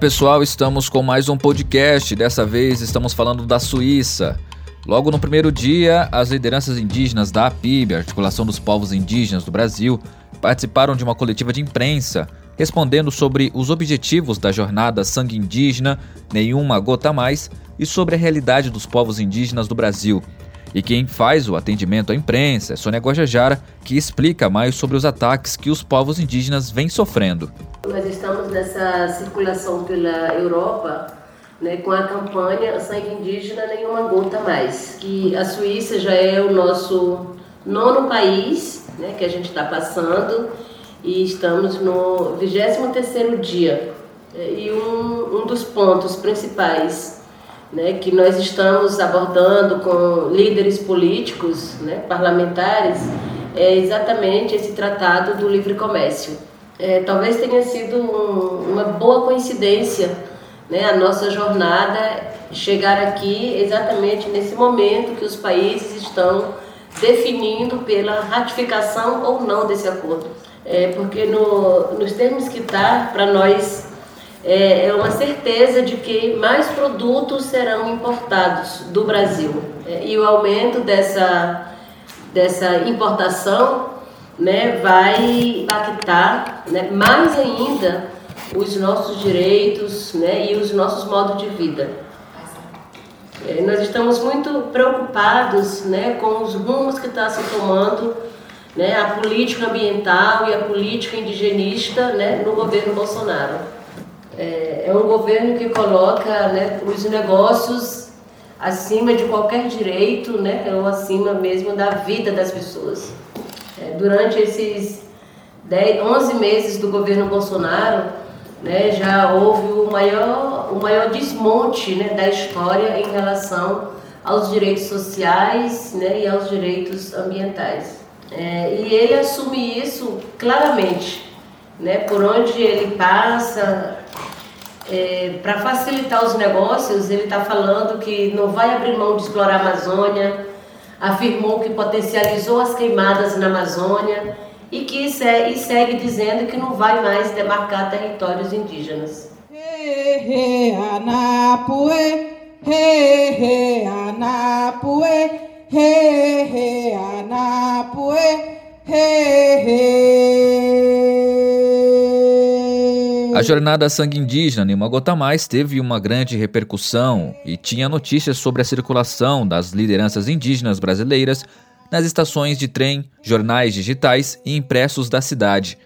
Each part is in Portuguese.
pessoal, estamos com mais um podcast. Dessa vez estamos falando da Suíça. Logo no primeiro dia, as lideranças indígenas da APIB, Articulação dos Povos Indígenas do Brasil, participaram de uma coletiva de imprensa respondendo sobre os objetivos da jornada Sangue Indígena, Nenhuma Gota Mais, e sobre a realidade dos povos indígenas do Brasil. E quem faz o atendimento à imprensa é Sônia Guajajara, que explica mais sobre os ataques que os povos indígenas vêm sofrendo. Nós estamos nessa circulação pela Europa né, com a campanha Sangue Indígena Nenhuma Gota Mais, que a Suíça já é o nosso nono país né, que a gente está passando e estamos no 23º dia. E um, um dos pontos principais né, que nós estamos abordando com líderes políticos, né, parlamentares, é exatamente esse tratado do livre comércio. É, talvez tenha sido um, uma boa coincidência né, a nossa jornada chegar aqui exatamente nesse momento que os países estão definindo pela ratificação ou não desse acordo. É, porque no, nos termos que está, para nós é, é uma certeza de que mais produtos serão importados do Brasil. É, e o aumento dessa, dessa importação né, vai impactar né, mais ainda os nossos direitos né, e os nossos modos de vida. É, nós estamos muito preocupados né, com os rumos que está se tomando né, a política ambiental e a política indigenista né, no governo Bolsonaro. É, é um governo que coloca né, os negócios acima de qualquer direito, né, ou acima mesmo da vida das pessoas. É, durante esses 10, 11 meses do governo Bolsonaro, né, já houve o maior, o maior desmonte né, da história em relação aos direitos sociais né, e aos direitos ambientais. É, e ele assume isso claramente, né, por onde ele passa, é, para facilitar os negócios, ele está falando que não vai abrir mão de explorar a Amazônia, afirmou que potencializou as queimadas na Amazônia e que e segue dizendo que não vai mais demarcar territórios indígenas. A jornada Sangue Indígena Nenhuma Gota Mais teve uma grande repercussão e tinha notícias sobre a circulação das lideranças indígenas brasileiras nas estações de trem, jornais digitais e impressos da cidade.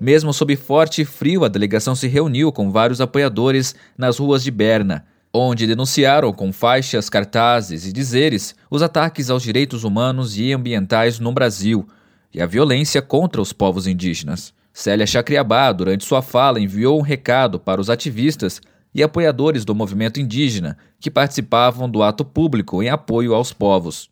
Mesmo sob forte frio, a delegação se reuniu com vários apoiadores nas ruas de Berna, onde denunciaram com faixas, cartazes e dizeres os ataques aos direitos humanos e ambientais no Brasil e a violência contra os povos indígenas. Célia Chacriabá, durante sua fala, enviou um recado para os ativistas e apoiadores do movimento indígena que participavam do ato público em apoio aos povos.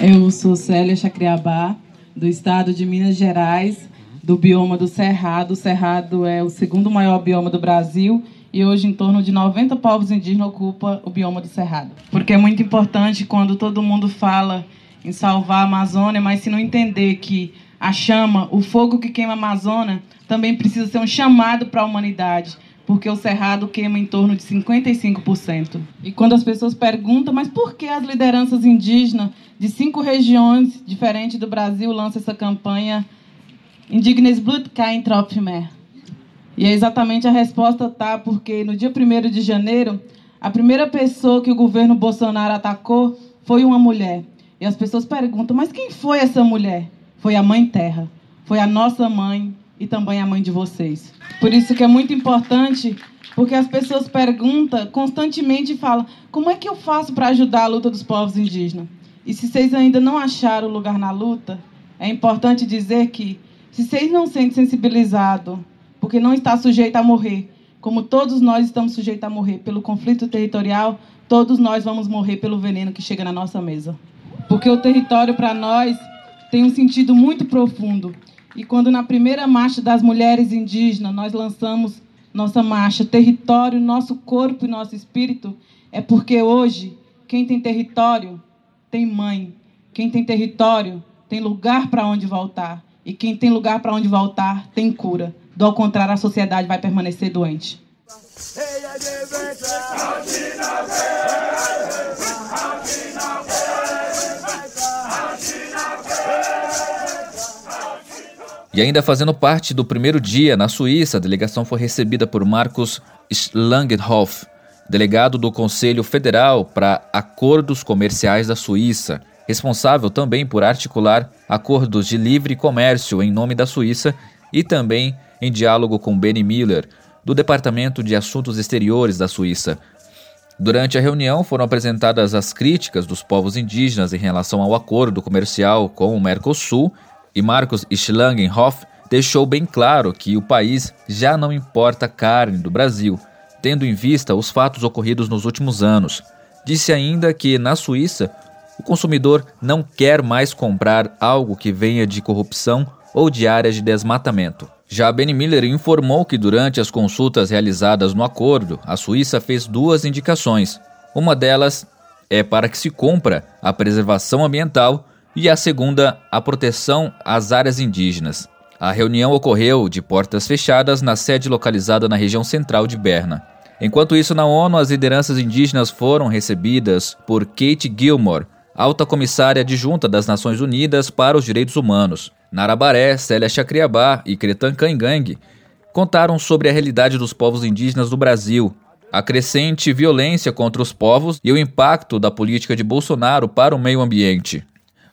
Eu sou Célia Chacriabá, do estado de Minas Gerais, do bioma do Cerrado. O Cerrado é o segundo maior bioma do Brasil e hoje em torno de 90 povos indígenas ocupam o bioma do Cerrado. Porque é muito importante quando todo mundo fala em salvar a Amazônia, mas se não entender que a chama, o fogo que queima a Amazônia, também precisa ser um chamado para a humanidade, porque o cerrado queima em torno de 55%. E quando as pessoas perguntam, mas por que as lideranças indígenas de cinco regiões diferentes do Brasil lançam essa campanha Indignes Blut kein Tropfen mehr? E é exatamente a resposta tá porque no dia 1 de janeiro, a primeira pessoa que o governo Bolsonaro atacou foi uma mulher. E as pessoas perguntam, mas quem foi essa mulher? Foi a Mãe Terra, foi a nossa mãe e também a mãe de vocês. Por isso que é muito importante, porque as pessoas perguntam constantemente e falam: como é que eu faço para ajudar a luta dos povos indígenas? E se vocês ainda não acharam lugar na luta, é importante dizer que se vocês não sentem sensibilizados, porque não está sujeito a morrer, como todos nós estamos sujeitos a morrer pelo conflito territorial, todos nós vamos morrer pelo veneno que chega na nossa mesa. Porque o território para nós tem um sentido muito profundo. E quando na primeira marcha das mulheres indígenas nós lançamos nossa marcha Território, Nosso Corpo e Nosso Espírito, é porque hoje quem tem território tem mãe, quem tem território tem lugar para onde voltar. E quem tem lugar para onde voltar tem cura. Do contrário, a sociedade vai permanecer doente. E ainda fazendo parte do primeiro dia na Suíça, a delegação foi recebida por Markus Schlangenhoff, delegado do Conselho Federal para Acordos Comerciais da Suíça, responsável também por articular acordos de livre comércio em nome da Suíça e também em diálogo com Benny Miller, do Departamento de Assuntos Exteriores da Suíça. Durante a reunião foram apresentadas as críticas dos povos indígenas em relação ao acordo comercial com o Mercosul e Marcos Schlangenhoff deixou bem claro que o país já não importa carne do Brasil, tendo em vista os fatos ocorridos nos últimos anos. Disse ainda que, na Suíça, o consumidor não quer mais comprar algo que venha de corrupção ou de áreas de desmatamento. Já Benny Miller informou que durante as consultas realizadas no acordo, a Suíça fez duas indicações. Uma delas é para que se cumpra a preservação ambiental e a segunda, a proteção às áreas indígenas. A reunião ocorreu de portas fechadas na sede localizada na região central de Berna. Enquanto isso, na ONU, as lideranças indígenas foram recebidas por Kate Gilmore, alta comissária adjunta das Nações Unidas para os Direitos Humanos. Narabaré, Célia Chacriabá e Cretan Kangang contaram sobre a realidade dos povos indígenas do Brasil, a crescente violência contra os povos e o impacto da política de Bolsonaro para o meio ambiente.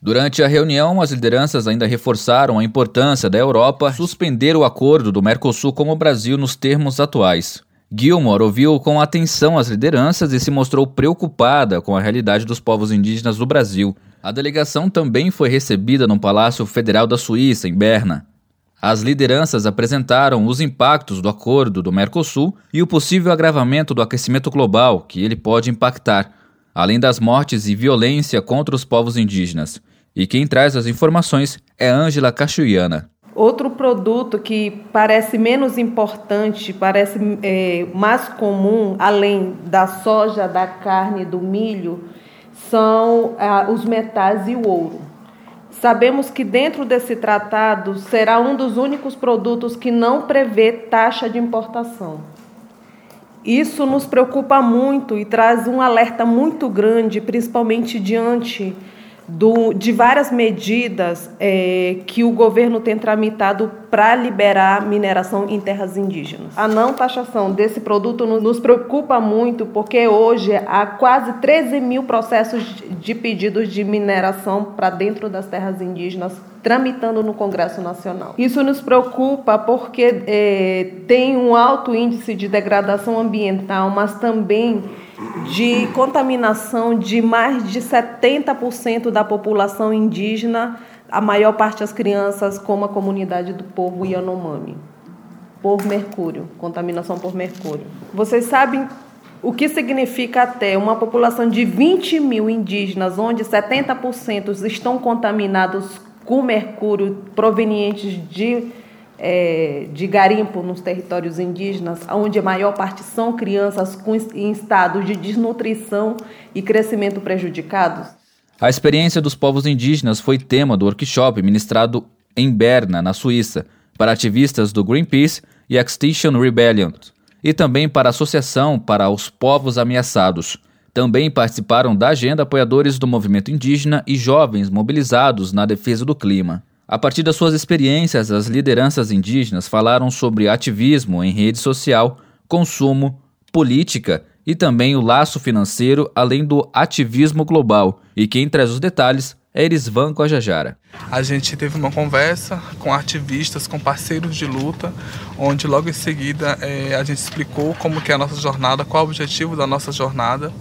Durante a reunião, as lideranças ainda reforçaram a importância da Europa suspender o acordo do Mercosul com o Brasil nos termos atuais. Gilmore ouviu com atenção as lideranças e se mostrou preocupada com a realidade dos povos indígenas do Brasil. A delegação também foi recebida no Palácio Federal da Suíça, em Berna. As lideranças apresentaram os impactos do acordo do Mercosul e o possível agravamento do aquecimento global que ele pode impactar, além das mortes e violência contra os povos indígenas. E quem traz as informações é Ângela Cachuiana. Outro produto que parece menos importante, parece é, mais comum, além da soja, da carne, do milho, são ah, os metais e o ouro. Sabemos que dentro desse tratado será um dos únicos produtos que não prevê taxa de importação. Isso nos preocupa muito e traz um alerta muito grande, principalmente diante do, de várias medidas é, que o governo tem tramitado para liberar mineração em terras indígenas. A não taxação desse produto nos preocupa muito porque hoje há quase 13 mil processos de pedidos de mineração para dentro das terras indígenas tramitando no Congresso Nacional. Isso nos preocupa porque é, tem um alto índice de degradação ambiental, mas também de contaminação de mais de 70% da população indígena, a maior parte as crianças, como a comunidade do povo Yanomami, por mercúrio, contaminação por mercúrio. Vocês sabem o que significa até uma população de 20 mil indígenas, onde 70% estão contaminados com mercúrio provenientes de é, de garimpo nos territórios indígenas, onde a maior parte são crianças com, em estado de desnutrição e crescimento prejudicados? A experiência dos povos indígenas foi tema do workshop ministrado em Berna, na Suíça, para ativistas do Greenpeace e Extinction Rebellion, e também para a Associação para os Povos Ameaçados. Também participaram da agenda apoiadores do movimento indígena e jovens mobilizados na defesa do clima. A partir das suas experiências, as lideranças indígenas falaram sobre ativismo em rede social, consumo, política e também o laço financeiro, além do ativismo global. E quem traz os detalhes é Erisvan Guajajara. A gente teve uma conversa com ativistas, com parceiros de luta, onde logo em seguida é, a gente explicou como que é a nossa jornada, qual o objetivo da nossa jornada.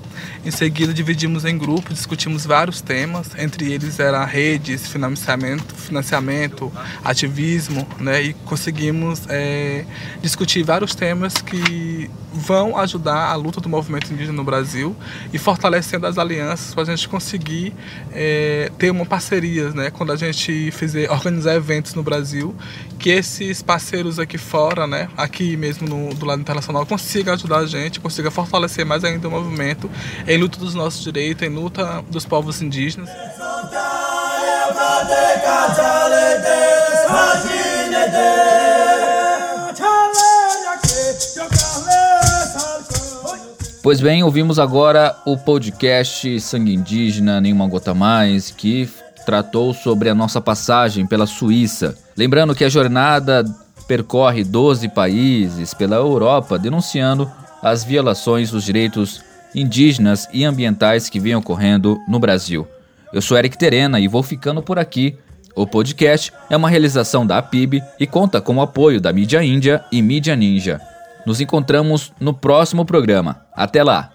Em seguida dividimos em grupos, discutimos vários temas, entre eles era redes, financiamento, financiamento, ativismo, né, e conseguimos é, discutir vários temas que vão ajudar a luta do movimento indígena no Brasil e fortalecendo as alianças para a gente conseguir é, ter uma parceria, né, quando a gente fizer organizar eventos no Brasil, que esses parceiros aqui fora, né, aqui mesmo no, do lado internacional, consigam ajudar a gente, consiga fortalecer mais ainda o movimento em luta dos nossos direitos, em luta dos povos indígenas. Pois bem, ouvimos agora o podcast Sangue Indígena Nenhuma Gota Mais, que tratou sobre a nossa passagem pela Suíça. Lembrando que a jornada percorre 12 países pela Europa denunciando as violações dos direitos indígenas e ambientais que vêm ocorrendo no Brasil. Eu sou Eric Terena e vou ficando por aqui. O podcast é uma realização da APIB e conta com o apoio da Mídia Índia e Mídia Ninja. Nos encontramos no próximo programa. Até lá!